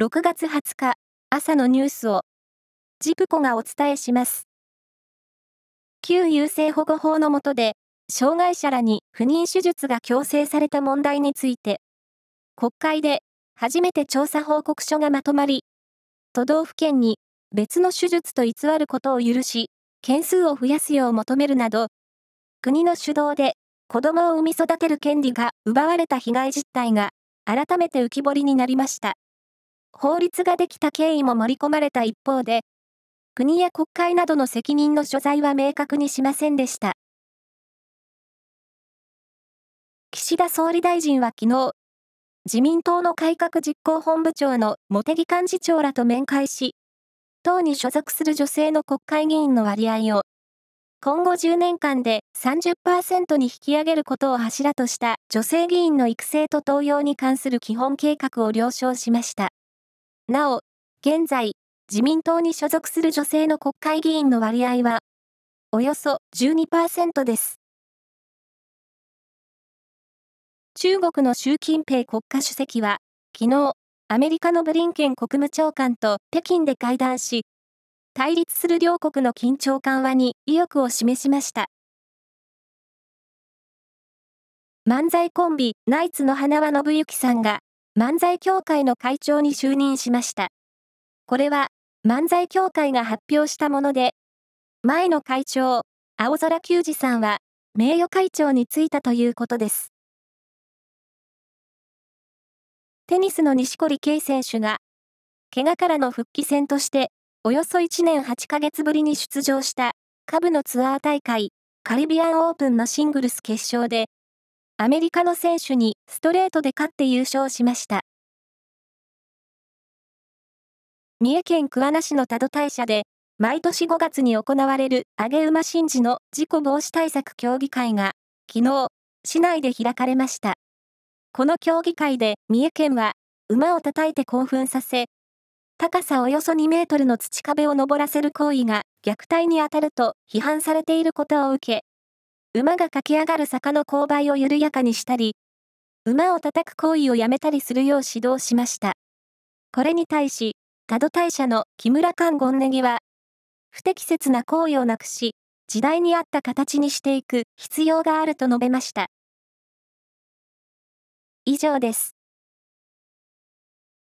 6月20日朝のニュースをジプコがお伝えします。旧優生保護法の下で障害者らに不妊手術が強制された問題について国会で初めて調査報告書がまとまり都道府県に別の手術と偽ることを許し件数を増やすよう求めるなど国の主導で子供を産み育てる権利が奪われた被害実態が改めて浮き彫りになりました。法律ができた経緯も盛り込まれた一方で、国や国会などの責任の所在は明確にしませんでした。岸田総理大臣は昨日、自民党の改革実行本部長の茂木幹事長らと面会し、党に所属する女性の国会議員の割合を今後10年間で30%に引き上げることを柱とした女性議員の育成と登用に関する基本計画を了承しました。なお、現在、自民党に所属する女性の国会議員の割合は、およそ12%です。中国の習近平国家主席は、昨日、アメリカのブリンケン国務長官と北京で会談し、対立する両国の緊張緩和に意欲を示しました。漫才コンビ、ナイツの花輪信之さんが、漫才協会の会長に就任しました。これは、漫才協会が発表したもので、前の会長、青空球児さんは、名誉会長に就いたということです。テニスの錦織圭選手が、怪我からの復帰戦として、およそ1年8ヶ月ぶりに出場した下部のツアー大会カリビアンオープンのシングルス決勝でアメリカの選手にストレートで勝って優勝しました。三重県桑名市の多度大社で毎年5月に行われる上げ馬神事の事故防止対策協議会が昨日市内で開かれました。この協議会で三重県は馬を叩いて興奮させ高さおよそ2メートルの土壁を登らせる行為が虐待に当たると批判されていることを受け、馬が駆け上がる坂の勾配を緩やかにしたり、馬を叩く行為をやめたりするよう指導しました。これに対し、ガド大社の木村勘権ネギは、不適切な行為をなくし、時代に合った形にしていく必要があると述べました。以上です。